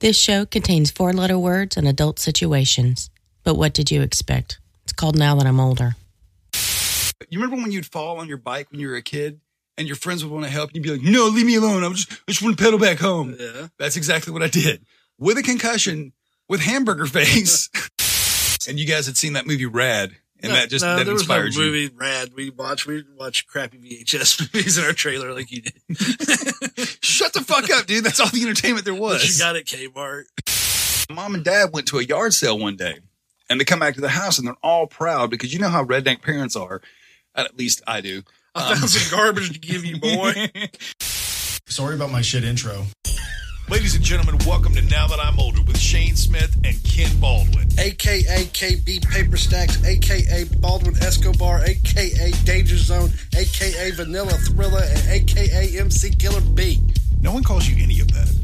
This show contains four letter words and adult situations. But what did you expect? It's called Now That I'm Older. You remember when you'd fall on your bike when you were a kid and your friends would want to help you? You'd be like, no, leave me alone. I'm just, I just want to pedal back home. Yeah. That's exactly what I did with a concussion with hamburger face. and you guys had seen that movie Rad and that just, no, that there was inspired no you. movie rad. We watch we watch crappy VHS movies in our trailer like you did. Shut the fuck up, dude. That's all the entertainment there What was. you got at Kmart. Mom and dad went to a yard sale one day and they come back to the house and they're all proud because you know how redneck parents are. At least I do. I found some um, garbage to give you, boy. Sorry about my shit intro. Ladies and gentlemen, welcome to Now That I'm Older with Shane Smith and Ken Baldwin. AKA KB Paper Stacks, AKA Baldwin Escobar, AKA Danger Zone, AKA Vanilla Thriller, and AKA MC Killer B. No one calls you any of that.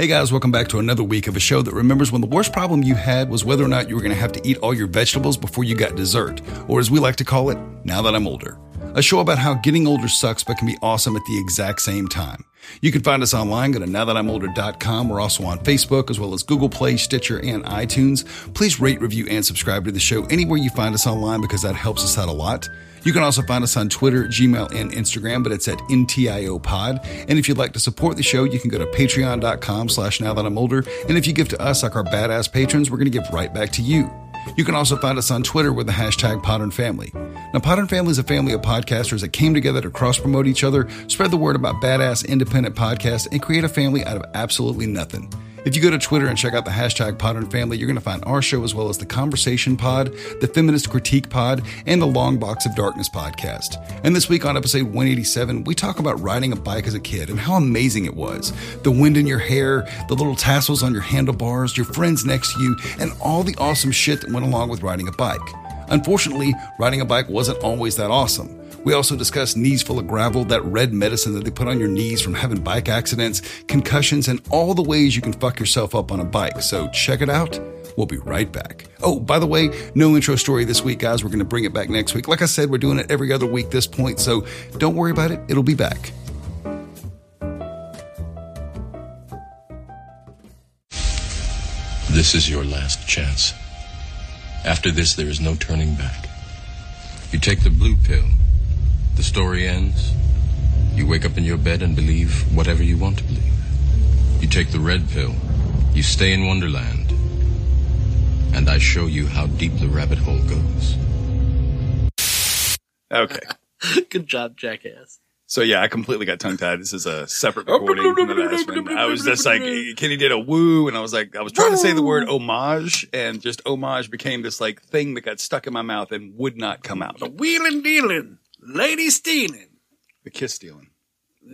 Hey guys, welcome back to another week of a show that remembers when the worst problem you had was whether or not you were going to have to eat all your vegetables before you got dessert, or as we like to call it, now that I'm older. A show about how getting older sucks but can be awesome at the exact same time. You can find us online, go to nowthatimolder.com. We're also on Facebook as well as Google Play, Stitcher, and iTunes. Please rate, review, and subscribe to the show anywhere you find us online because that helps us out a lot. You can also find us on Twitter, Gmail, and Instagram, but it's at NTIO Pod. And if you'd like to support the show, you can go to patreon.com slash now that I'm older. And if you give to us like our badass patrons, we're going to give right back to you. You can also find us on Twitter with the hashtag Podern Family. Now, Podern Family is a family of podcasters that came together to cross promote each other, spread the word about badass independent podcasts, and create a family out of absolutely nothing. If you go to Twitter and check out the hashtag Podern Family, you're going to find our show as well as the Conversation Pod, the Feminist Critique Pod, and the Long Box of Darkness podcast. And this week on episode 187, we talk about riding a bike as a kid and how amazing it was. The wind in your hair, the little tassels on your handlebars, your friends next to you, and all the awesome shit that went along with riding a bike. Unfortunately, riding a bike wasn't always that awesome. We also discuss knees full of gravel, that red medicine that they put on your knees from having bike accidents, concussions, and all the ways you can fuck yourself up on a bike. So check it out. We'll be right back. Oh, by the way, no intro story this week, guys. We're going to bring it back next week. Like I said, we're doing it every other week this point, so don't worry about it. It'll be back. This is your last chance. After this, there is no turning back. You take the blue pill. The story ends. You wake up in your bed and believe whatever you want to believe. You take the red pill. You stay in Wonderland. And I show you how deep the rabbit hole goes. Okay. Good job, jackass. So yeah, I completely got tongue tied. This is a separate recording from the last one. I was just like, Kenny did a woo, and I was like, I was trying to say the word homage, and just homage became this like thing that got stuck in my mouth and would not come out. The wheeling dealing, lady stealing. The kiss stealing,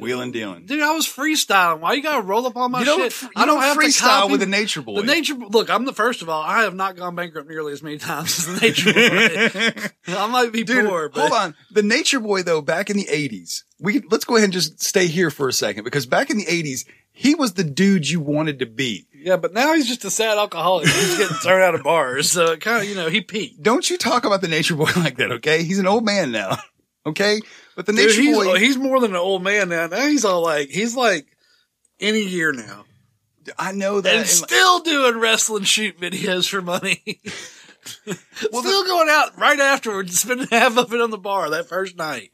wheeling dealing. Dude, I was freestyling. Why you gotta roll up on my You don't, shit? fr- you I don't, have to freestyle copy with a nature boy. The nature look, I'm the first of all. I have not gone bankrupt nearly as many times as the nature boy. I might be Dude, poor, but hold on. The Nature Boy, though, back in the '80s, we let's go ahead and just stay here for a second because back in the '80s, he was the dude you wanted to be. yeah, but now he's just a sad alcoholic. He's getting thrown out of bars, so it kind of you know he peaked. Don't you talk about the Nature Boy like that, okay? He's an old man now, okay? But the Dude, Nature he's, Boy, uh, he's more than an old man now. Now he's all like he's like any year now, I know that. and and- still doing wrestling shoot videos for money. Well, still going out right afterwards, spending half of it on the bar that first night.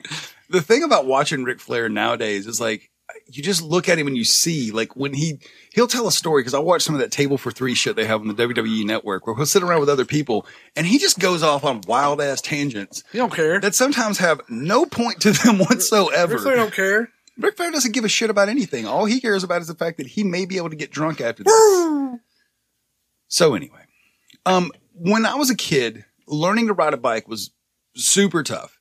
the thing about watching Ric Flair nowadays is like you just look at him and you see like when he he'll tell a story because I watch some of that table for three shit they have on the WWE network where he'll sit around with other people and he just goes off on wild ass tangents He don't care. that sometimes have no point to them whatsoever. Ric Flair don't care. Ric Flair doesn't give a shit about anything. All he cares about is the fact that he may be able to get drunk after this. so anyway, um, when I was a kid, learning to ride a bike was super tough.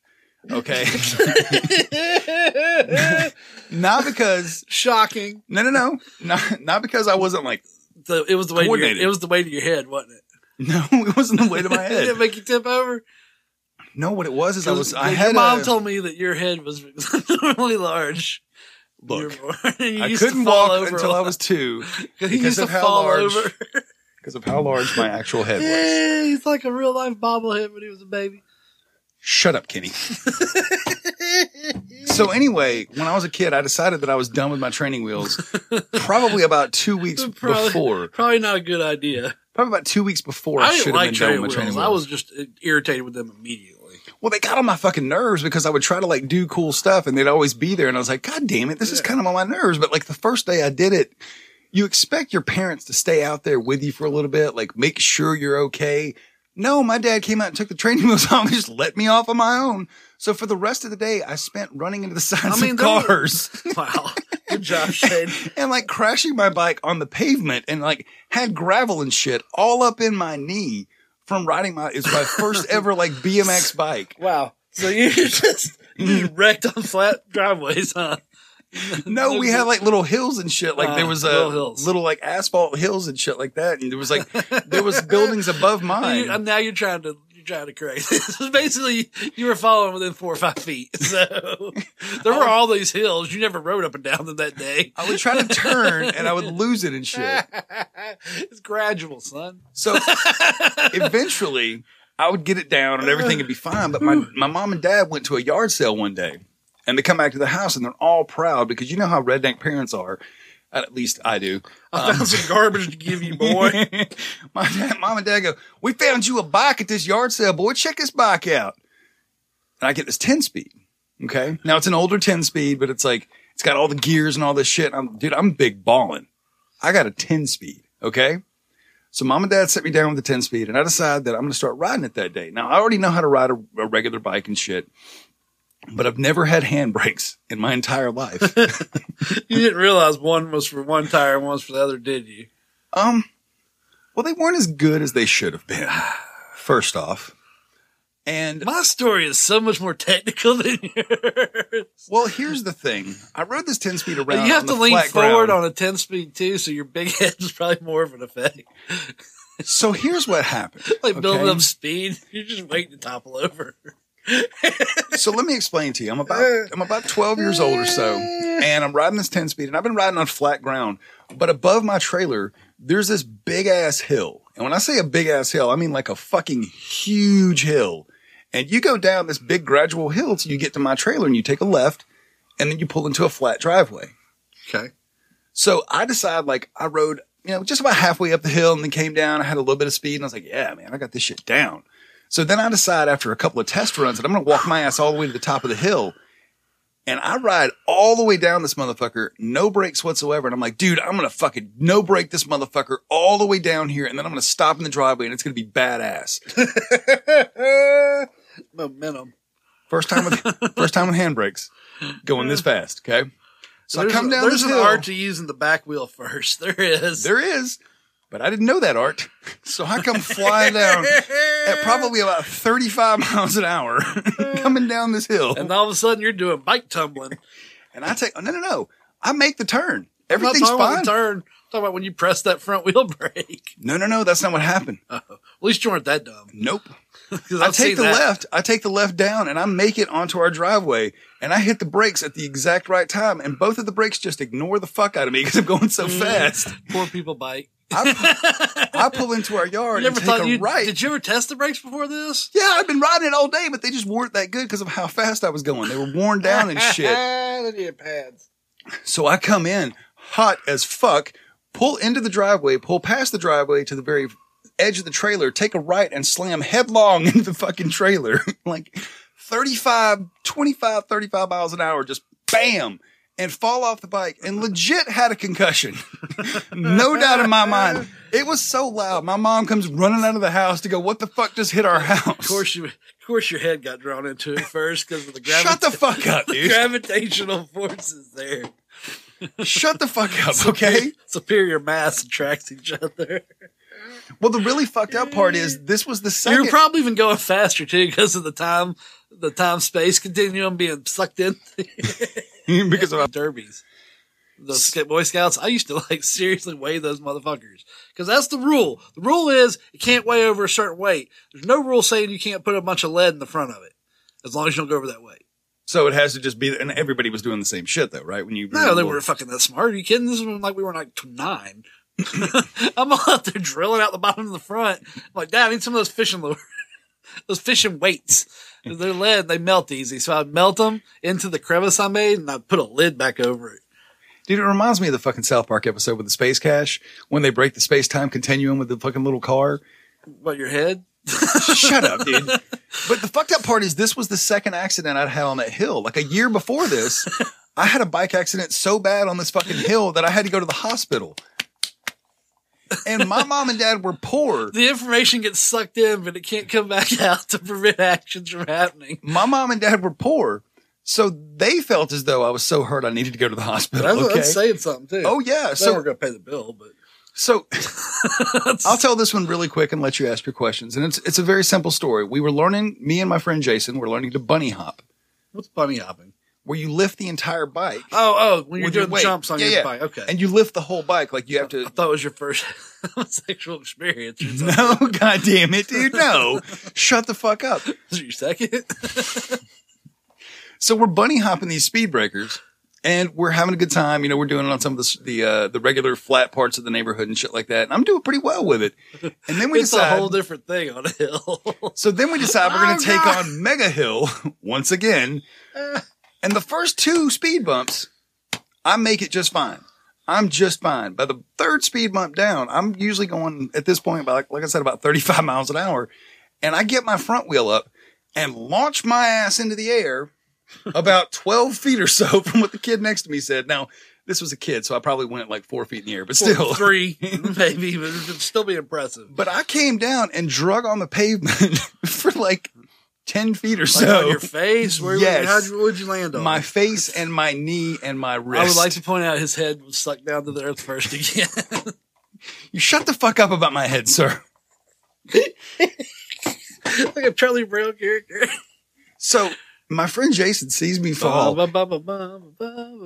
Okay. not because Shocking. no no no not not because I wasn't like The, it was the way to your, it was the way to your head, wasn't it? no it wasn't the weight of my head. Did it head. make you tip over? No, what it was is I was I your had mom a, told me that your head was really large. You Look, you I couldn't fall walk over until I was two because of how large over. because of how large my actual head was. Yeah, he's like a real life bobblehead when he was a baby. Shut up, Kenny. so anyway, when I was a kid, I decided that I was done with my training wheels. Probably about two weeks Probably, before. probably not a good idea. Probably about two weeks before I, I should have like been done with my training wheels. wheels. I was just irritated with them immediately. Well, they got on my fucking nerves because I would try to like do cool stuff and they'd always be there. And I was like, God damn it, this is kind of on my nerves. But like the first day I did it, you expect your parents to stay out there with you for a little bit, like make sure you're okay. No, my dad came out and took the training wheels off and just let me off on my own. So for the rest of the day, I spent running into the sides I mean, of were- cars Wow, good job, Shane. and like crashing my bike on the pavement and like had gravel and shit all up in my knee from riding my, it's my first ever like BMX bike. Wow. So you just you mm-hmm. wrecked on flat driveways, huh? No, we had like little hills and shit. Like there Ah, was a little little, like asphalt hills and shit like that. And there was like there was buildings above You, mine. and now you're trying to you're trying to correct this. Basically, you were falling within four or five feet. So there were all these hills. You never rode up and down them that day. I would try to turn and I would lose it and shit. it's gradual, son. So eventually I would get it down and everything would be fine. But my, my mom and dad went to a yard sale one day and they come back to the house and they're all proud because you know how redneck parents are. At least I do. I found some garbage to give you, boy. my dad, mom and dad go, we found you a bike at this yard sale, boy. Check this bike out. And I get this 10 speed. Okay. Now it's an older 10 speed, but it's like, it's got all the gears and all this shit. I'm, dude, I'm big balling. I got a 10 speed. Okay. So mom and dad set me down with the 10 speed and I decide that I'm going to start riding it that day. Now I already know how to ride a, a regular bike and shit, but I've never had handbrakes in my entire life. you didn't realize one was for one tire and one was for the other, did you? Um, well, they weren't as good as they should have been. First off, and My story is so much more technical than yours. well, here's the thing: I rode this ten speed around. you have to lean forward ground. on a 10 speed too, so your big head is probably more of an effect. So here's what happened. Like building okay? up speed, you're just waiting to topple over. So let me explain to you. I'm about I'm about 12 years old or so, and I'm riding this 10 speed, and I've been riding on flat ground. But above my trailer, there's this big ass hill, and when I say a big ass hill, I mean like a fucking huge hill. And you go down this big gradual hill till you get to my trailer, and you take a left, and then you pull into a flat driveway. Okay. So I decided, like, I rode, you know, just about halfway up the hill and then came down. I had a little bit of speed and I was like, yeah, man, I got this shit down. So then I decide after a couple of test runs that I'm going to walk my ass all the way to the top of the hill. And I ride all the way down this motherfucker, no brakes whatsoever. And I'm like, dude, I'm going to fucking no brake this motherfucker all the way down here. And then I'm going to stop in the driveway and it's going to be badass. Momentum. First time with, first time with handbrakes going this fast. Okay. So there's I come down there's this an hill. art to using the back wheel first. There is. There is, but I didn't know that art. So I come flying down at probably about 35 miles an hour coming down this hill. and all of a sudden you're doing bike tumbling. And I take, no, no, no. I make the turn. I'm Everything's about fine. the turn. I'm talking about when you press that front wheel brake. No, no, no. That's not what happened. At least you weren't that dumb. Nope. I take the that. left. I take the left down and I make it onto our driveway and I hit the brakes at the exact right time. And both of the brakes just ignore the fuck out of me because I'm going so Mm. fast. Poor people bike. I, I pull into our yard You and take thought a you right. did you ever test the brakes before this? Yeah, I've been riding it all day, but they just weren't that good because of how fast I was going. They were worn down and shit. pads. So I come in hot as fuck, pull into the driveway, pull past the driveway to the very edge of the trailer, take a right and slam headlong into the fucking trailer. like 35, 25, 35 miles an hour, just bam, and fall off the bike and legit had a concussion. no doubt in my mind. It was so loud. My mom comes running out of the house to go, what the fuck just hit our house? Of course you of course your head got drawn into it first because of the gravity. Shut the fuck up, the dude. gravitational forces there. Shut the fuck up, okay? Superior mass attracts each other. Well, the really fucked up part is this was the second. You're probably even going faster too because of the time, the time space continuum being sucked in. because of derbies. The Boy Scouts, I used to like seriously weigh those motherfuckers because that's the rule. The rule is you can't weigh over a certain weight. There's no rule saying you can't put a bunch of lead in the front of it as long as you don't go over that weight. So it has to just be, and everybody was doing the same shit though, right? When you No, they weren't fucking that smart. Are you kidding? This is when like we were like nine. I'm all out there drilling out the bottom of the front. I'm like, Dad, I need some of those fishing lures, those fishing weights. They're lead, they melt easy. So I'd melt them into the crevice I made and I'd put a lid back over it. Dude, it reminds me of the fucking South Park episode with the space cash when they break the space time continuum with the fucking little car. What, your head? Shut up, dude. But the fucked up part is this was the second accident I'd had on that hill. Like a year before this, I had a bike accident so bad on this fucking hill that I had to go to the hospital. And my mom and dad were poor. The information gets sucked in, but it can't come back out to prevent actions from happening. My mom and dad were poor. So they felt as though I was so hurt I needed to go to the hospital. That's, okay. that's saying something too. Oh yeah. they So we're going to pay the bill, but So I'll tell this one really quick and let you ask your questions. And it's it's a very simple story. We were learning, me and my friend Jason were learning to bunny hop, what's bunny hopping? Where you lift the entire bike. Oh, oh, when you're your doing weight. jumps on Yeah, your yeah. bike. Okay. And you lift the whole bike like you have to. I thought it was your first sexual experience. No, god damn it, dude. No. Shut the fuck up. It your second? So we're bunny hopping these speed breakers and we're having a good time. You know, we're doing it on some of the, the, uh, the regular flat parts of the neighborhood and shit like that. And I'm doing pretty well with it. And then we it's decide. a whole different thing on a hill. So then we decide we're going Oh, to take God. on Mega Hill once again. And the first two speed bumps, I make it just fine. I'm just fine. By the third speed bump down, I'm usually going at this point about, like, like I said, about 35 miles an hour. And I get my front wheel up and launch my ass into the air about 12 feet or so from what the kid next to me said. Now, this was a kid, so I probably went like four feet in the air, but still. three, maybe, but it'd still be impressive. But I came down and drug on the pavement for like 10 feet or Like so. your face, where Yes. how'd you, you land on? my face and my knee and my wrist. I would like to point out his head was sucked down to the earth first again. You shut the fuck up about my head, sir. like a Charlie Brown character. So my friend Jason sees me fall and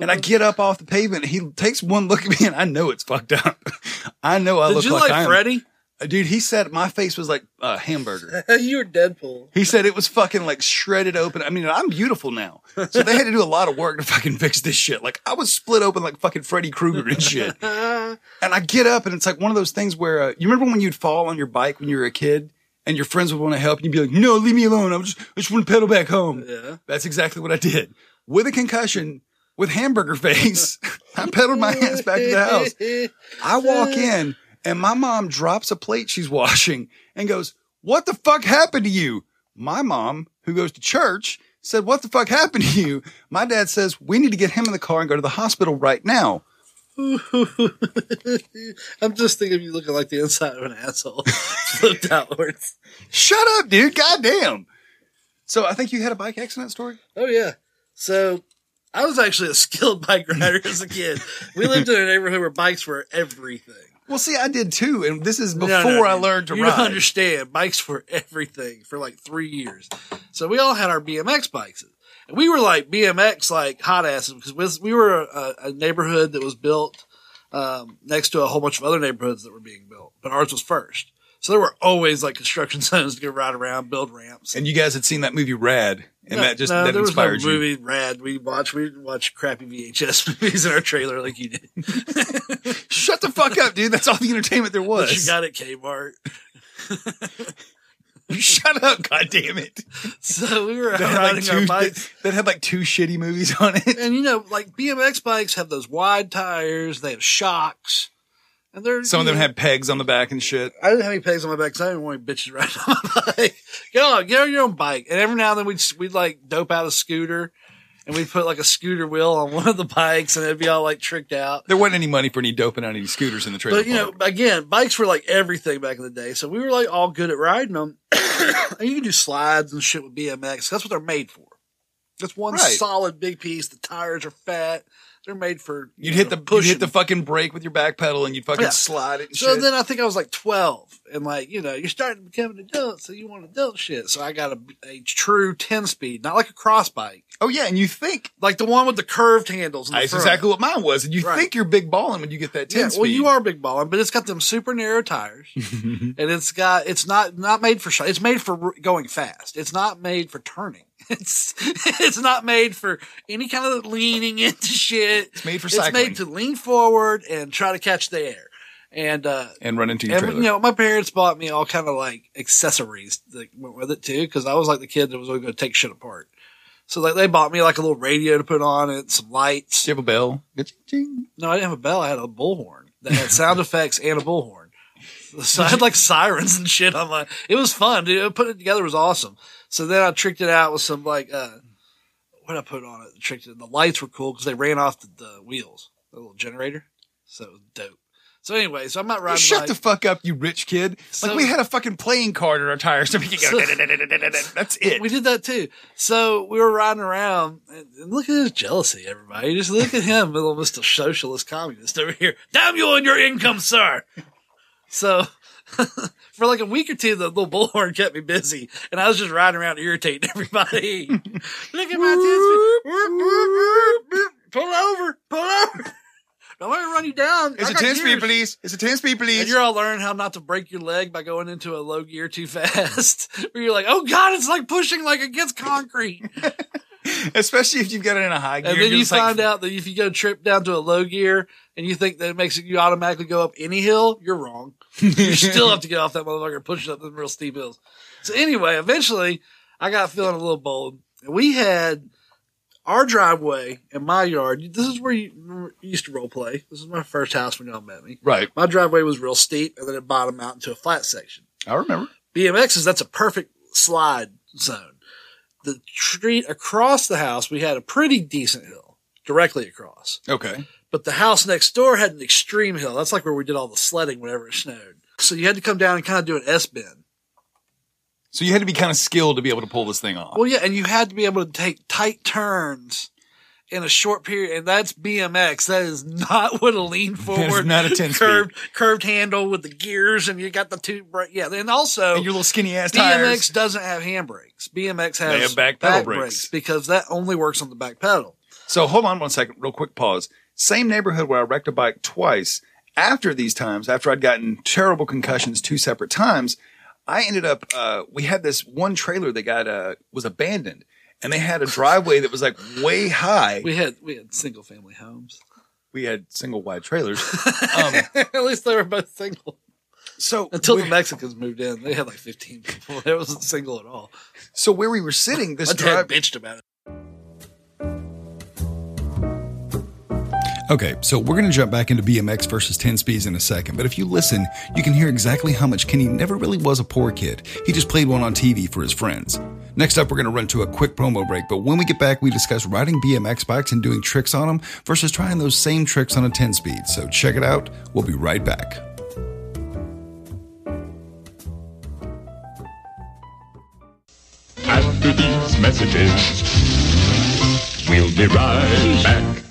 and I get up off the pavement. He takes one look at me and I know it's fucked up. I know I Did look you like, like. Freddy? Dude, he said my face was like a hamburger. you were Deadpool. He said it was fucking like shredded open. I mean, I'm beautiful now. So they had to do a lot of work to fucking fix this shit. Like I was split open like fucking Freddy Krueger and shit. And I get up and it's like one of those things where uh, you remember when you'd fall on your bike when you were a kid and your friends would want to help and you'd be like, no, leave me alone. I'm just, I just want to pedal back home. Yeah. That's exactly what I did. With a concussion, with hamburger face, I pedaled my ass back to the house. I walk in and my mom drops a plate she's washing and goes, What the fuck happened to you? My mom, who goes to church, said, What the fuck happened to you? My dad says, We need to get him in the car and go to the hospital right now. I'm just thinking of you looking like the inside of an asshole, flipped outwards. Shut up, dude. Goddamn. So I think you had a bike accident story? Oh yeah. So I was actually a skilled bike rider as a kid. We lived in a neighborhood where bikes were everything. Well, see, I did too. And this is before No, no, I learned to you ride. don't understand. Bikes were everything for like three years. So we all had our BMX bikes. And we were like BMX, like hot asses because we, we were a, a neighborhood that was built um, next to a whole bunch of other neighborhoods that were being built, but ours was first. So there were always like construction zones to go ride around, build ramps. And you guys had seen that movie Rad, and No, that just no, that there was no inspired you. movie rad. We watched we watched crappy VHS movies in our trailer like you did. Shut the fuck up, dude. That's all the entertainment there was. What you got it, Kmart. You shut up, god damn it. So we were That riding like our two, bikes. that had like two shitty movies on it. And you know, like BMX bikes have those wide tires, they have shocks, and they're Some of them had pegs on the back and shit. I didn't have any pegs on my back because I didn't want any bitches riding on my bike. Get on, get on your own bike. And every now and then we'd we'd like dope out a scooter, and we'd put like a scooter wheel on one of the bikes, and it'd be all like tricked out. There wasn't any money for any doping on any scooters in the trailer But you know, again, bikes were like everything back in the day, so we were like all good at riding them. and you can do slides and shit with BMX. That's what they're made for. That's one Right. solid big piece. The tires are fat. They're made for you You'd hit know, the you'd hit the fucking brake with your back pedal and you'd fucking Yeah. slide it. So shit. then I think I was like 12 and like, you know, you're starting to become an adult. So you want adult shit. So I got a, a true 10 speed, not like a cross bike, oh yeah, and you think like the one with the curved handles. That's front. exactly what mine was, and you Right. think you're big balling when you get that ten Yeah, speed. well, you are big balling, but it's got them super narrow tires, and it's got it's not not made for sh- it's made for going fast. It's not made for turning. It's it's not made for any kind of leaning into shit. It's made for It's made to lean forward and try to catch the air. And uh and run into your and trailer. you know, my parents bought me all kind of like accessories that went with it too, because I was like the kid that was always going to take shit apart. So like they bought me like a little radio to put on it, some lights. Do you have a bell? No, I didn't have a bell. I had a bullhorn that had sound effects and a bullhorn. So I had like sirens and shit on my. It was fun, dude. Putting it together was awesome. So then I tricked it out with some like uh, what I put on it? Tricked it. The lights were cool because they ran off the, the wheels, the little generator. So it was dope. So anyway, so I'm not riding. Shut bike. the fuck up, you rich kid. So- like we had a fucking playing card in our tires so we could go. That's it. We did that too. So we were riding around, and, and look at his jealousy, everybody. Just look at him, little Mr. Socialist Communist over here. Damn you and your income, sir. So for like a week or two, the little bullhorn kept me busy, and I was just riding around irritating everybody. look at my 10 speed. Pull over, pull over. Don't let me run you down. It's I a got 10 speed, please. It's a 10 speed, And please. you're all learning how not to break your leg by going into a low gear too fast. Where you're like, oh god, it's like pushing like against concrete. Especially if you've got it in a high gear. and then you just like, find out that if you go trip down to a low gear and you think that it makes you automatically go up any hill, you're wrong. You still have to get off that motherfucker and push it up them real steep hills. So anyway, eventually I got feeling a little bold. And we had our driveway in my yard. This is where you you used to role play. This is my first house when y'all met me. Right. My driveway was real steep and then it bottomed out into a flat section. I remember. BMXs, that's a perfect slide zone. The street across the house, we had a pretty decent hill directly across. Okay. But the house next door had an extreme hill. That's like where we did all the sledding whenever it snowed. So you had to come down and kind of do an S bend. So you had to be kind of skilled to be able to pull this thing off. Well, yeah, and you had to be able to take tight turns in a short period, and that's BMX. That is not what a lean forward, not a 10 speed. curved curved handle with the gears, and you got the two brake. Yeah, and also and your little skinny ass BMX tires. doesn't have handbrakes. BMX has They have back pedal brakes. because that only works on the back pedal. So hold on one second, real quick pause. Same neighborhood where I wrecked a bike twice. After these times, after I'd gotten terrible concussions two separate times, I ended up, uh, we had this one trailer that got, uh, was abandoned and they had a driveway that was like way high. We had we had single family homes. We had single wide trailers. Um, At least they were both single so until we- the Mexicans moved in. They had like fifteen people. It wasn't single at all. so where we were sitting, this My drive, bitched about it. Okay, so we're going to jump back into BMX versus 10 speeds in a second, but if you listen, you can hear exactly how much Kenny never really was a poor kid. He just played one on TV for his friends. Next up, we're going to run to a quick promo break, but when we get back, we discuss riding BMX bikes and doing tricks on them versus trying those same tricks on a 10 speed. So check it out. We'll be right back. After these messages, we'll be right back.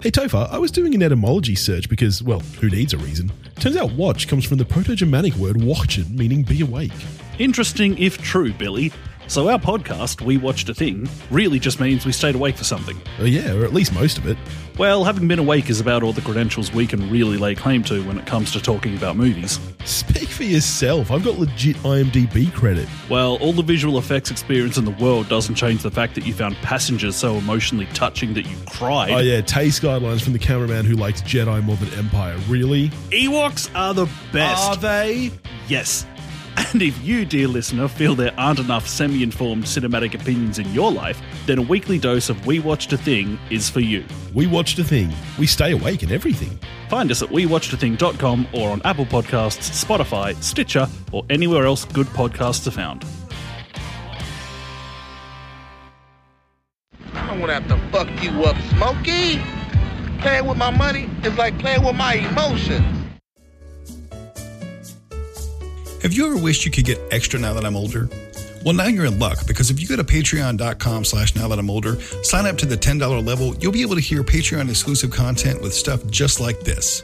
Hey Topher, I was doing an etymology search because, well, who needs a reason? Turns out watch comes from the Proto Germanic word watchen, meaning be awake. Interesting if true, Billy. So our podcast, We Watched a Thing, really just means we stayed awake for something. Oh, yeah, or at least most of it. Well, having been awake is about all the credentials we can really lay claim to when it comes to talking about movies. Speak for yourself, I've got legit IMDb credit. Well, all the visual effects experience in the world doesn't change the fact that you found passengers so emotionally touching that you cried. Oh, yeah, taste guidelines from the cameraman who likes Jedi more than Empire. Really? Ewoks are the best. Are they? Yes. And if you, dear listener, feel there aren't enough semi informed cinematic opinions in your life, then a weekly dose of We Watched a Thing is for you. We watched a thing. We stay awake and everything. Find us at wewatchedathing.com or on Apple Podcasts, Spotify, Stitcher, or anywhere else good podcasts are found. I don't want to have to fuck you up, Smokey. Playing with my money is like playing with my emotions. Have you ever wished you could get extra now that I'm older? Well, now you're in luck because if you go to patreon.com slash now that I'm older, sign up to the $10 level, you'll be able to hear Patreon exclusive content with stuff just like this.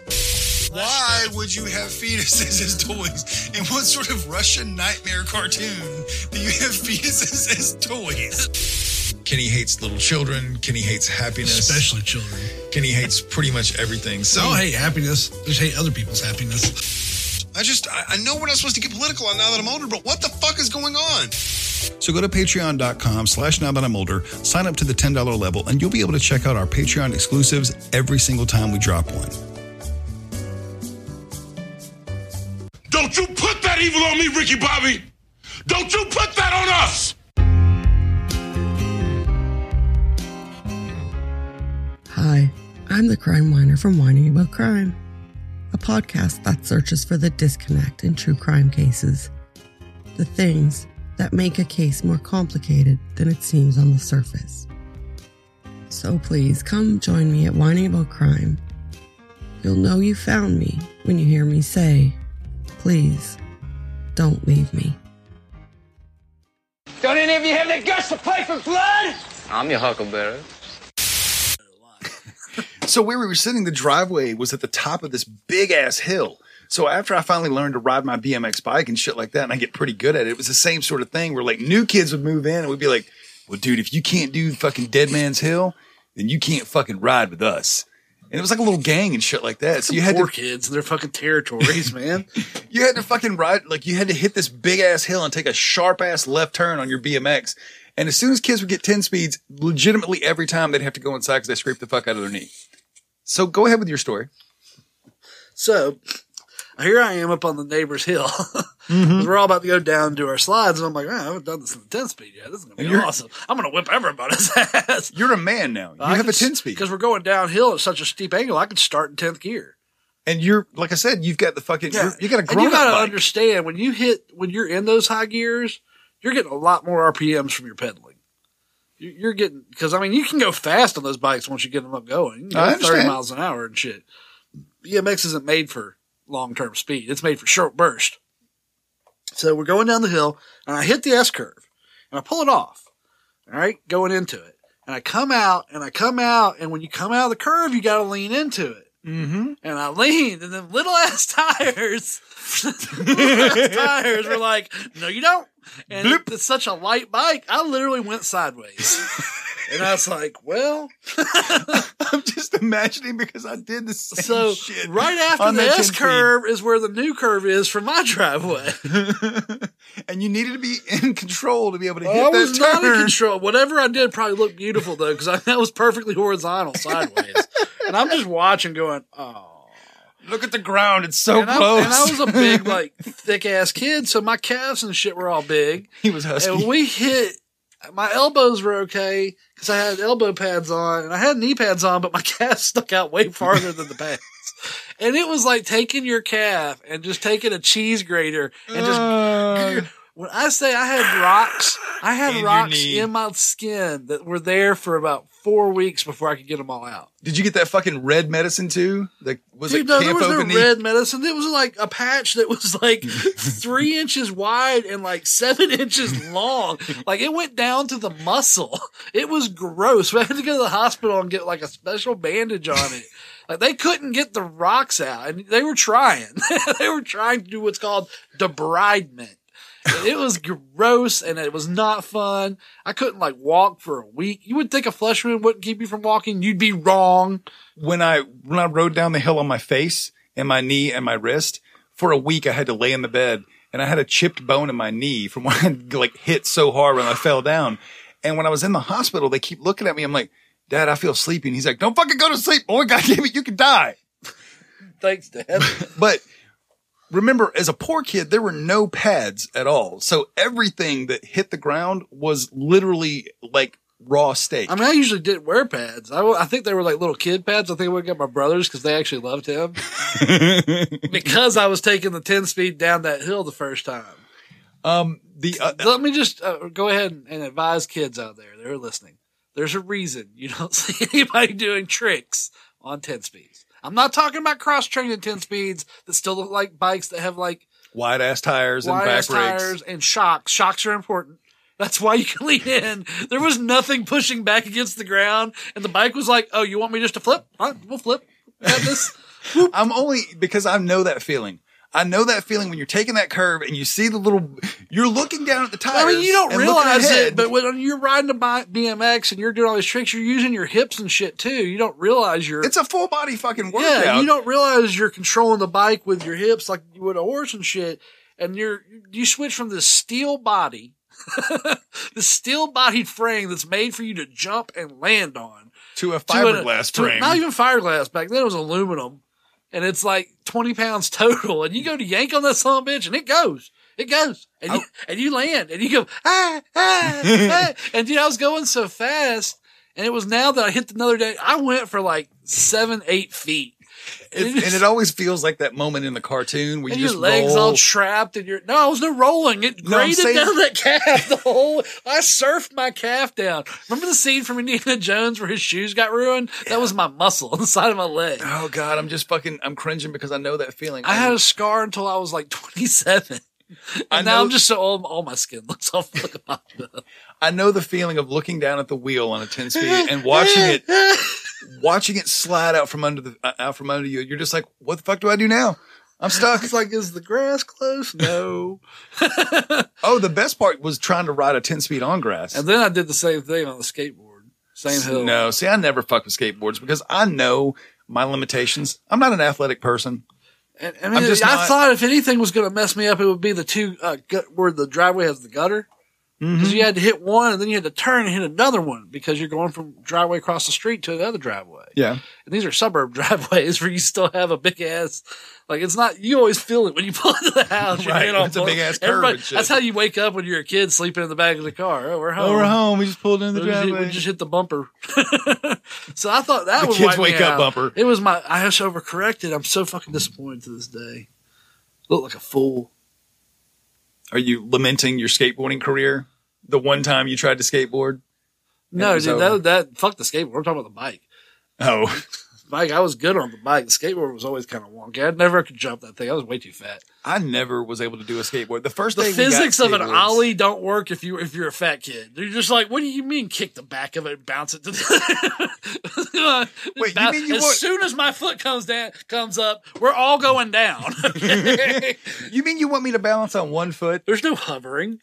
Why would you have fetuses as toys? In what sort of Russian nightmare cartoon do you have fetuses as toys? Kenny hates little children. Kenny hates happiness. Especially children. Kenny hates pretty much everything. So I don't hate happiness. I just hate other people's happiness. I just, I, I know we're not supposed to get political on now that I'm older, but what the fuck is going on? So go to patreon.com slash now that I'm older, sign up to the $10 level, and you'll be able to check out our Patreon exclusives every single time we drop one. Don't you put that evil on me, Ricky Bobby! Don't you put that on us! Hi, I'm the crime whiner from Whining About Crime, a podcast that searches for the disconnect in true crime cases. The things that make a case more complicated than it seems on the surface. So please come join me at Whining About Crime. You'll know you found me when you hear me say, please don't leave me. Don't any of you have the guts to play for blood? I'm your huckleberry. So where we were sitting, the driveway was at the top of this big ass hill. So after I finally learned to ride my BMX bike and shit like that, and I get pretty good at it, it was the same sort of thing where like new kids would move in and we'd be like, well, dude, if you can't do fucking Dead Man's Hill, then you can't fucking ride with us. And it was like a little gang and shit like that. So you had Poor to, kids and their fucking territories, man. you had to fucking ride, like you had to hit this big ass hill and take a sharp ass left turn on your BMX. And as soon as kids would get 10 speeds, legitimately every time they'd have to go inside because they scraped the fuck out of their knee. So go ahead with your story. So here I am up on the neighbor's hill. 'Cause mm-hmm. We're all about to go down and do our slides, and I'm like, "Man, I haven't done this in the 10 speed yet. This is gonna be you're- awesome. I'm gonna whip everybody's ass. You're a man now. You have a 10 speed. because we're going downhill at such a steep angle. I could start in 10th gear. And you're, like I said, you've got the fucking, Yeah. you're- got a and grown you gotta understand when you hit when you're in those high gears, you're getting a lot more RPMs from your pedaling. You- You're getting because I mean you can go fast on those bikes once you get them up going. You can I go thirty miles an hour and shit. BMX isn't made for long term speed; it's made for short burst. So we're going down the hill, and I hit the S curve, and I pull it off. All right, going into it, and I come out, and I come out, and when you come out of the curve, you got to lean into it. Mm-hmm. And I leaned, and then little ass tires, little ass tires were like, "No, you don't." And it's such a light bike, I literally went sideways. and I was like, "Well." I'm just imagining because I did the same So shit. right after the that 10 S curve is where the new curve is for my driveway. and you needed to be in control to be able to hit I that was not in control. Whatever I did probably looked beautiful though, because that was perfectly horizontal sideways. and I'm just watching, going, "Oh." Look at the ground; it's so and I, close. and I was a big, like, thick ass kid, so my calves and shit were all big. he was husky. And we hit. My elbows were okay because I had elbow pads on and I had knee pads on, but my calves stuck out way farther than the pads. And it was like taking your calf and just taking a cheese grater and just. Uh, when I say I had rocks, I had In rocks in my skin that were there for about four weeks before I could get them all out. did you get that fucking red medicine too? Like was Dude, it no, there was no red medicine. It was like a patch that was like three inches wide and like seven inches long. Like it went down to the muscle. It was gross. We had to go to the hospital and get like a special bandage on it. Like they couldn't get the rocks out and they were trying. they were trying to do what's called debridement. It was gross and it was not fun. I couldn't like walk for a week. You would think a flesh wound wouldn't keep you from walking. You'd be wrong. when I when I rode down the hill on my face and my knee and my wrist for a week, I had to lay in the bed and I had a chipped bone in my knee from when I like hit so hard when I fell down. And when I was in the hospital, they keep looking at me. I'm like, Dad, I feel sleepy. And he's like, Don't fucking go to sleep, boy. God damn it, you could die. Thanks, Dad. But remember, as a poor kid, there were no pads at all. So everything that hit the ground was literally like raw steak. I mean, I usually didn't wear pads. I, I think they were like little kid pads. I think I would get my brothers because they actually loved him. because I was taking the 10 speed down that hill the first time. Um, the uh, Let me just uh, go ahead and, advise kids out there that are listening. There's a reason you don't see anybody doing tricks on 10 speeds. I'm not talking about cross training 10 speeds that still look like bikes that have like wide ass tires and wide back ass brakes. tires and shocks. Shocks are important. That's why you can lean in. There was nothing pushing back against the ground, and the bike was like, "Oh, you want me just to flip? All right, we'll flip." Got this. I'm only because I know that feeling. I know that feeling when you're taking that curve and you see the little, you're looking down at the tires. I mean, you don't realize it, but when you're riding a BMX and you're doing all these tricks, you're using your hips and shit too. You don't realize you're. it's a full body fucking workout. yeah, you don't realize you're controlling the bike with your hips like you would a horse and shit. And you're you switch from this steel body the steel bodied frame that's made for you to jump and land on. To a To a- fiberglass to- frame. Not even fiberglass. Back then it was aluminum. And it's like 20 pounds total. And you go to yank on that son of a bitch and it goes. It goes. And, Oh. you, and you land and you go, ah, ah, ah. And dude, I was going so fast. And it was now that I hit another day, I went for like seven, eight feet. It- and it always feels like that moment in the cartoon where you your just legs roll. all trapped and you're no, I was no rolling. It No, graded down that calf the whole I surfed my calf down. Remember the scene from Indiana Jones where his shoes got ruined? That was my muscle on the side of my leg. oh god, I'm just fucking I'm cringing because I know that feeling. I had a scar until I was like twenty seven. And I now know- I'm just so old all my skin looks all up. I know the feeling of looking down at the wheel on a 10 speed and watching it watching it slide out from under the uh, out from under you. You're just like, what the fuck do I do now? I'm stuck. It's like, is the grass close? No. oh, the best part was trying to ride a 10 speed on grass. And then I did the same thing on the skateboard. Same hill. No, see, I never fuck with skateboards because I know my limitations. I'm not an athletic person. And, I mean, I not- thought if anything was going to mess me up, it would be the two uh, gut, where the driveway has the gutter. Because Mm-hmm. you had to hit one and then you had to turn and hit another one because you're going from driveway across the street to another driveway. Yeah. And these are suburb driveways where you still have a big ass, like it's not, you always feel it when you pull into the house. Right, it's a big ass curve and shit. That's how you wake up when you're a kid sleeping in the back of the car. Oh, we're home. Oh, we're home. We just pulled in the We just, hit- driveway. we just hit the bumper. so I thought that The would kids wake up out. bumper. It was my, I just overcorrected. I'm so fucking disappointed to this day. Look like a fool. Are you lamenting your skateboarding career? The one time you tried to skateboard? No, dude, that, that, fuck the skateboard. We're talking about the bike. Oh, Bike, I was good on the bike. The skateboard was always kind of wonky. I never could jump that thing. I was way too fat. I never was able to do a skateboard. The first The physics of an ollie don't work if you if you're a fat kid. You're just like, what do you mean kick the back of it and bounce it to the Wait, you mean you as want- soon as my foot comes down comes up, we're all going down. Okay? You mean you want me to balance on one foot There's no hovering.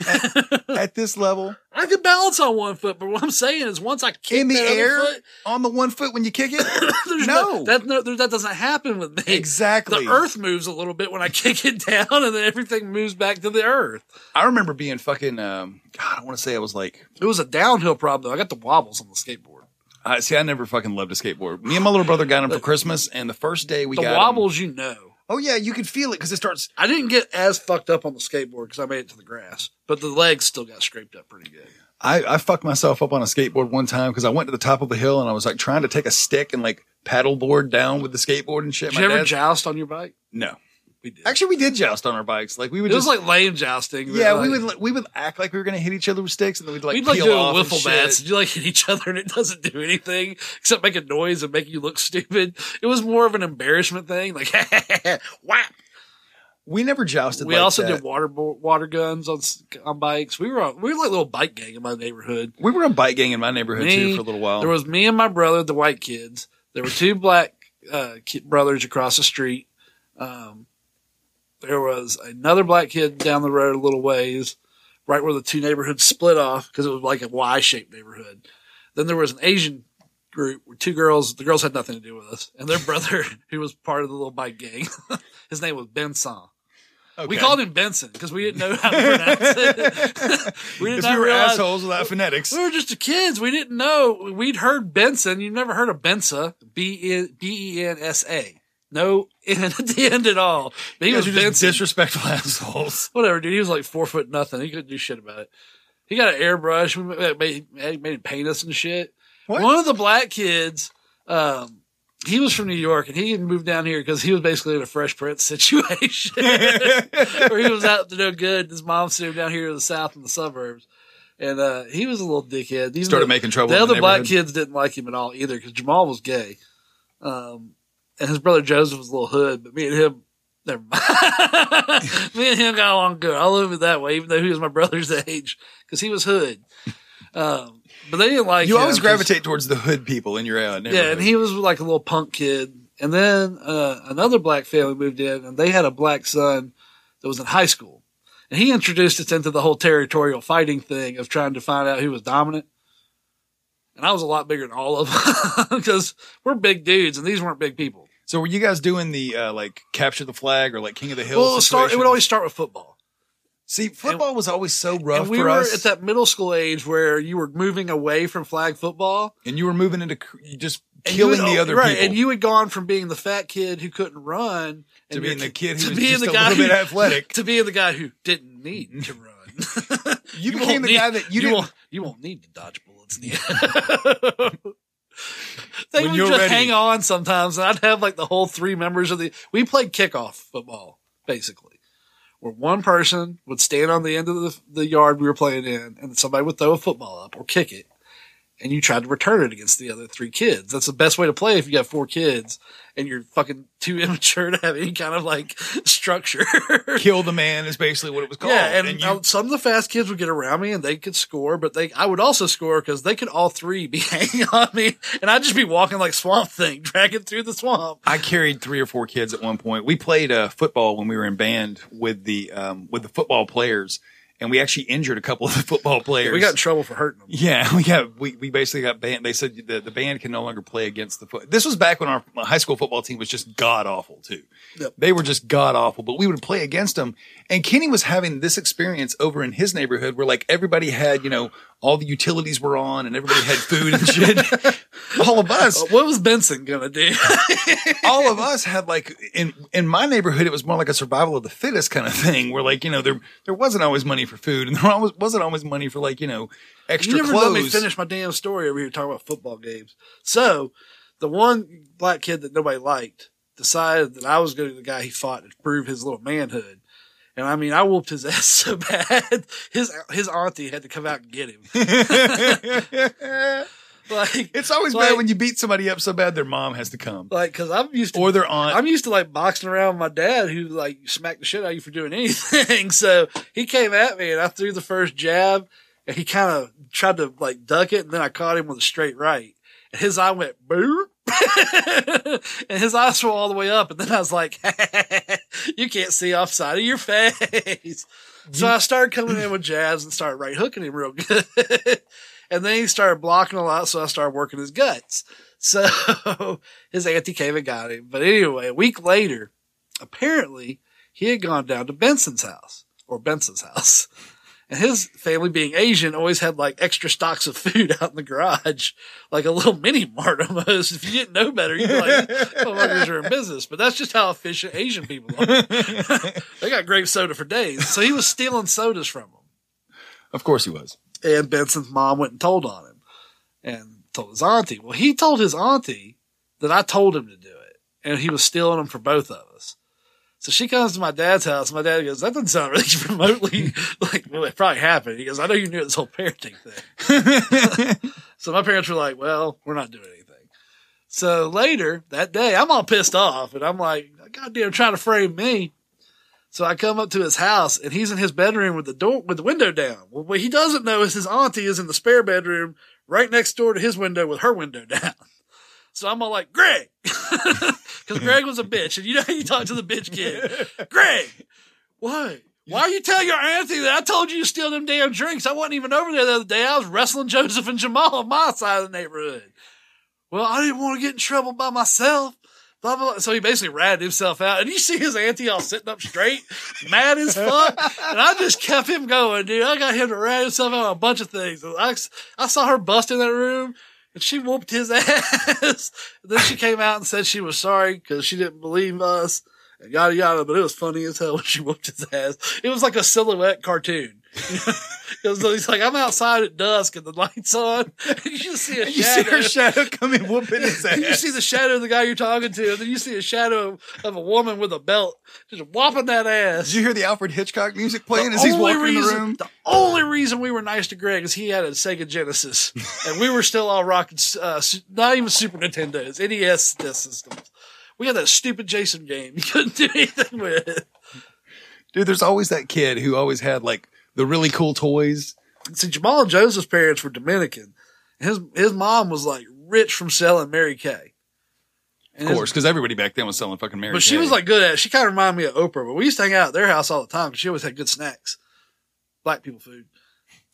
at this level? I can balance on one foot, but what I'm saying is once I kick In the air? foot, On the one foot when you kick it? there's No. no, that no, that doesn't happen with me. Exactly. The earth moves a little bit when I kick it down, and then everything moves back to the earth. I remember being fucking, um, God, I want to say I was like, It was a downhill problem though. I got the wobbles on the skateboard. I see, I never fucking loved a skateboard. Me and my little brother got him for Christmas, and the first day we The got wobbles, you know. Oh yeah, you could feel it because it starts. I didn't get as fucked up on the skateboard because I made it to the grass, but the legs still got scraped up pretty good. I, I fucked myself up on a skateboard one time because I went to the top of the hill and I was like trying to take a stick and like paddleboard down with the skateboard and shit. Did My you ever dad's- joust on your bike? no, We did. actually we did joust on our bikes. Like we would it was just like lame jousting. but, yeah, like, we would we would act like we were gonna hit each other with sticks and then we'd like We'd like peel do a off and wiffle shit. bats. and You like hit each other and it doesn't do anything except make a noise and make you look stupid. It was more of an embarrassment thing. Like whap. We never jousted. We like also that. did water bo- water guns on s- on bikes. We were on, we were like a little bike gang in my neighborhood. We were a bike gang in my neighborhood Me- too for a little while. There was me and my brother, the white kids. There were two black uh, ki- brothers across the street. Um, there was another black kid down the road a little ways, right where the two neighborhoods split off because it was like a Y shaped neighborhood. Then there was an Asian group with two girls. The girls had nothing to do with us, and their brother, who was part of the little bike gang, his name was Benson. We called him Benson because we didn't know how to pronounce it. we didn't we were realize assholes without phonetics. we were just kids. We didn't know. We'd heard Benson. You've never heard of Bensa. B E B E N S A. No at the end at all. But he was just disrespectful assholes. Whatever, dude. He was like four foot nothing. He couldn't do shit about it. He got an airbrush. We made, made, made him paint us and shit. What? One of the black kids, um, he was from New York and he moved down here because he was basically in a Fresh Prince situation where he was out to no good. His mom sent him down here to the south in the suburbs. And, uh, he was a little dickhead. Even Started making trouble The in the other black kids didn't like him at all either because Jamal was gay. Um, and his brother Joseph was a little hood, but me and him, never mind. me and him got along good. I'll live it that way, even though he was my brother's age because he was hood. Um, but they didn't like You him always gravitate towards the hood people in your neighborhood. yeah, and he was like a little punk kid. And then uh, another black family moved in, and they had a black son that was in high school. And he introduced us into the whole territorial fighting thing of trying to find out who was dominant. And I was a lot bigger than all of them because we're big dudes, and these weren't big people. So were you guys doing the uh, like capture the flag or like King of the Hill? Well, it, would start, it would always start with football. See, football was always so rough and we for were us. at that middle school age where you were moving away from flag football. and you were moving into you just And you killing had- the other right, people. and you had gone from being the fat kid who couldn't run To and being the kid who to was being just the a guy little bit who- athletic. to being the guy who didn't need to run. you, became the need- guy that you, you didn't. won't you won't need to dodge bullets. in the end. They When would just ready. hang on sometimes, and I'd have like the whole three members of the. We played kickoff football basically, where one person would stand on the end of the, the yard we were playing in, and somebody would throw a football up or kick it, and you tried to return it against the other three kids. That's the best way to play if you got four kids and you're fucking too immature to have any kind of like structure. Kill the man is basically what it was called. Yeah, and, you- uh, some of the fast kids would get around me and they could score, but they I would also score because they could all three be hanging on me, and I'd just be walking like Swamp Thing, dragging through the swamp. I carried three or four kids at one point. We played uh, football when we were in band with the um, with the football players, and we actually injured a couple of the football players. We got in trouble for hurting them. Yeah, we got we, we basically got banned. They said the, the band can no longer play against the foot. This was back when our high school football team was just god awful too. Yep. They were just god awful, but we would play against them. And Kenny was having this experience over in his neighborhood where like everybody had you know all the utilities were on and everybody had food and shit. all of us, Uh, what was Benson gonna do? all of us had like in in my neighborhood it was more like a survival of the fittest kind of thing where like you know there there wasn't always money for food and there always wasn't always money for like you know extra you never clothes. let me finish my damn story over here talking about football games. So, the one black kid that nobody liked decided that I was going to be the guy he fought to prove his little manhood. And I mean, I whooped his ass so bad. His his auntie had to come out and get him. like It's always like- bad when you beat somebody up so bad their mom has to come. like because I'm used to Or their aunt. I'm used to like boxing around with my dad who like smacked the shit out of you for doing anything. so he came at me and I threw the first jab and he kind of tried to like duck it and then I caught him with a straight right. And his eye went boop. and his eyes were all the way up. And then I was like, you can't see off side of your face. So I started coming in with jabs and started right hooking him real good. and then he started blocking a lot. So I started working his guts. So his auntie came and got him. But anyway, a week later, apparently he had gone down to Benson's house or Benson's house. And his family being Asian always had like extra stocks of food out in the garage, like a little mini mart almost. If you didn't know better, you'd be like, oh, motherfuckers are in business. But that's just how efficient Asian people are. they got grape soda for days. So he was stealing sodas from them. Of course he was. And Benson's mom went and told on him and told his auntie. Well, he told his auntie that I told him to do it and he was stealing them for both of us. So she comes to my dad's house. My dad goes, that doesn't sound really remotely like, well, it probably happened. He goes, I know you knew this whole parenting thing. so my parents were like, well, we're not doing anything. So later that day, I'm all pissed off and I'm like, goddamn, trying to frame me. So I come up to his house and he's in his bedroom with the door, with the window down. Well, what he doesn't know is his auntie is in the spare bedroom right next door to his window with her window down. So I'm all like, Greg, because Greg was a bitch, and you know how you talk to the bitch kid. Greg, what? Why are you telling your auntie that I told you to steal them damn drinks? I wasn't even over there the other day. I was wrestling Joseph and Jamal on my side of the neighborhood. Well, I didn't want to get in trouble by myself. Blah, blah, blah. So he basically ratted himself out. And you see his auntie all sitting up straight, mad as fuck. And I just kept him going, dude. I got him to rat himself out on a bunch of things. I, I saw her bust in that room and she whooped his ass. then she came out and said she was sorry because she didn't believe us and yada yada. But it was funny as hell when she whooped his ass. It was like a silhouette cartoon. Was he's like I'm outside at dusk and the lights on. And you just see a You see her shadow coming whooping his ass. you see the shadow of the guy you're talking to, and then you see a shadow of a woman with a belt just whopping that ass. Did you hear the Alfred Hitchcock music playing The as he's walking in the room? The only reason we were nice to Greg is he had a Sega Genesis, and we were still all rocking, uh, not even Super Nintendos, NES systems. We had that stupid Jason game you couldn't do anything with. Dude, there's always that kid who always had like the really cool toys. See, Jamal and Joseph's parents were Dominican. His his mom was like rich from selling Mary Kay. Of course, because everybody back then was selling fucking Mary Kay. But she was like good at it. She kind of reminded me of Oprah, but we used to hang out at their house all the time because she always had good snacks. Black people food.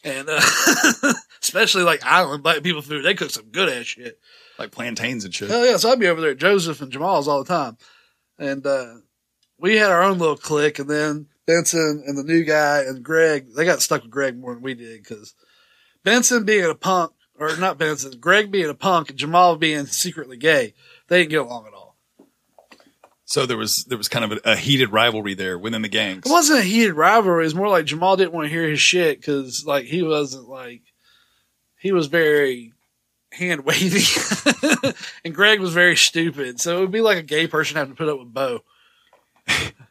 And, uh, especially like island black people food. They cook some good ass shit. like plantains and shit. Hell yeah. So I'd be over there at Joseph and Jamal's all the time. And, uh, we had our own little clique and then Benson and the new guy and Greg, they got stuck with Greg more than we did because Benson being a punk, or not Benson, Greg being a punk and Jamal being secretly gay, they didn't get along at all. So there was there was kind of a, a heated rivalry there within the gangs. It wasn't a heated rivalry. It was more like Jamal didn't want to hear his shit because like he wasn't like he was very hand wavy, and Greg was very stupid. So it would be like a gay person having to put up with Bo.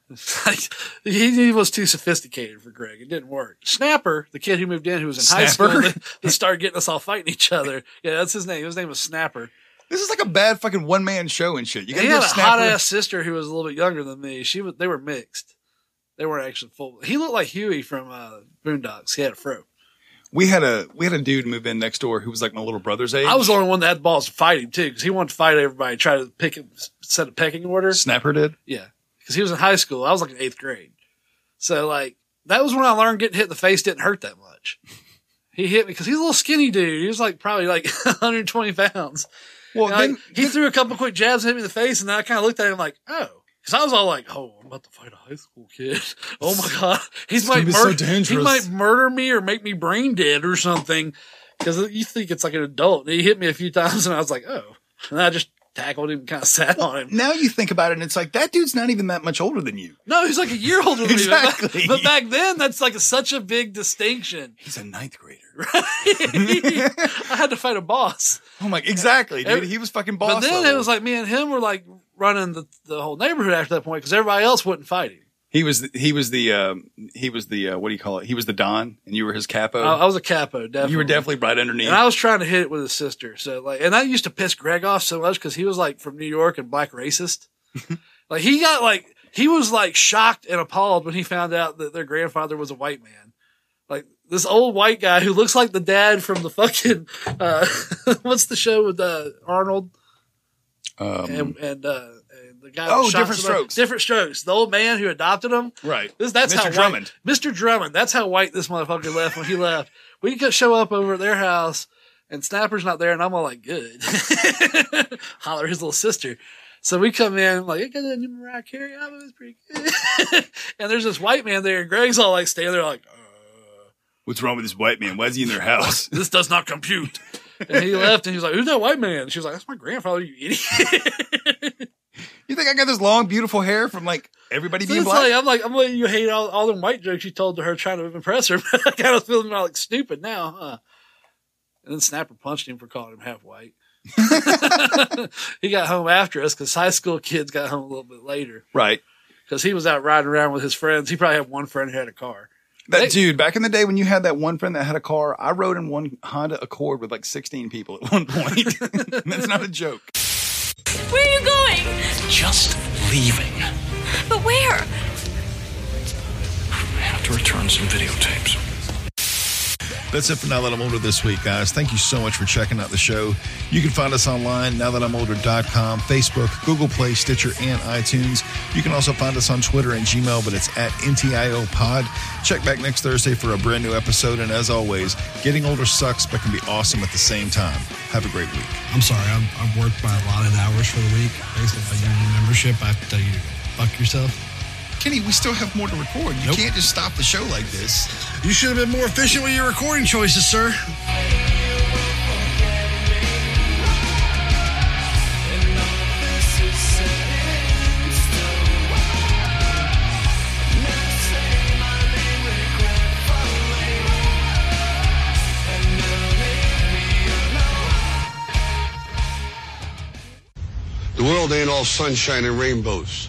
he, he was too sophisticated for Greg. It didn't work. Snapper, the kid who moved in, who was in high school, Snapper? that started getting us all fighting each other. Yeah, that's his name. His name was Snapper. This is like a bad fucking one man show and shit. You had a hot ass sister who was a little bit younger than me. She was. They were mixed. They weren't actually full. He looked like Huey from uh, Boondocks. He had a fro. We had a we had a dude move in next door who was like my little brother's age. I was the only one that had balls to fight him too, because he wanted to fight everybody, try to pick him, set a pecking order. Snapper did. Yeah, because he was in high school. I was like in eighth grade, so like that was when I learned getting hit in the face didn't hurt that much. He hit me because he's a little skinny dude. He was like probably like 120 pounds. Well, And, like, then- he threw a couple quick jabs, hit me in the face, and then I kind of looked at him like, oh. Because I was all like, "Oh, I'm about to fight a high school kid. Oh my god, he's might gonna so murder. he might murder me or make me brain dead or something." Because you think it's like an adult. And he hit me a few times, and I was like, "Oh," and I just tackled him, kind of sat on him. Now you think about it, and it's like that dude's not even that much older than you. No, he's like a year older than me. But- Exactly. But back then, that's like such a big distinction. He's a ninth grader. Right? I had to fight a boss. Oh my, exactly, dude. Every- he was fucking boss. But then level. it was like me and him were like running the, the whole neighborhood after that point because everybody else wouldn't fight him. He was he was the um, he was the uh, what do you call it? He was the don, and you were his capo. I, I was a capo, definitely. you were definitely right underneath. And I was trying to hit it with his sister. So like, and that used to piss Greg off so much because he was like from New York and black racist. like he got like he was like shocked and appalled when he found out that their grandfather was a white man. Like this old white guy who looks like the dad from the fucking uh, what's the show with uh, Arnold um, and and, uh, the guy. Oh, Different Strokes. Different strokes. The old man who adopted him. right. This, that's Mr. how Drummond. White, Mr. Drummond. That's how white this motherfucker left when he left. We could show up over at their house and Snapper's not there, and I'm all like, good. Holler his little sister. So we come in like, I got that new Mariah Carey album. It's pretty good. and there's this white man there, and Greg's all like standing there like, What's wrong with this white man? Why is he in their house? this does not compute. And he left, and he was like, "Who's that white man?" And she was like, "That's my grandfather, you idiot." You think I got this long, beautiful hair from like everybody So being black? like, I'm like, I'm letting you hate all, all them white jokes you told to her trying to impress her. But I kind of feeling like stupid now, huh? And then Snapper punched him for calling him half white. he got home after us because high school kids got home a little bit later right. because he was out riding around with his friends. He probably had one friend who had a car. That They- dude, back in the day when you had that one friend that had a car, I rode in one Honda Accord with like 16 people at one point. That's not a joke. Where are you going? Just leaving. But where? I have to return some videotapes. That's it for Now That I'm Older this week, guys. Thank you so much for checking out the show. You can find us online, nowthatimolder.com, Facebook, Google Play, Stitcher, and iTunes. You can also find us on Twitter and Gmail, but it's at NTIO Pod. Check back next Thursday for a brand new episode. And as always, getting older sucks, but can be awesome at the same time. Have a great week. I'm sorry, I've, I've worked by allotted hours for the week. Based on my union membership, I have to tell you to go fuck yourself. Kenny, we still have more to record. You can't just stop the show like this. You should have been more efficient with your recording choices, sir. The world ain't all sunshine and rainbows.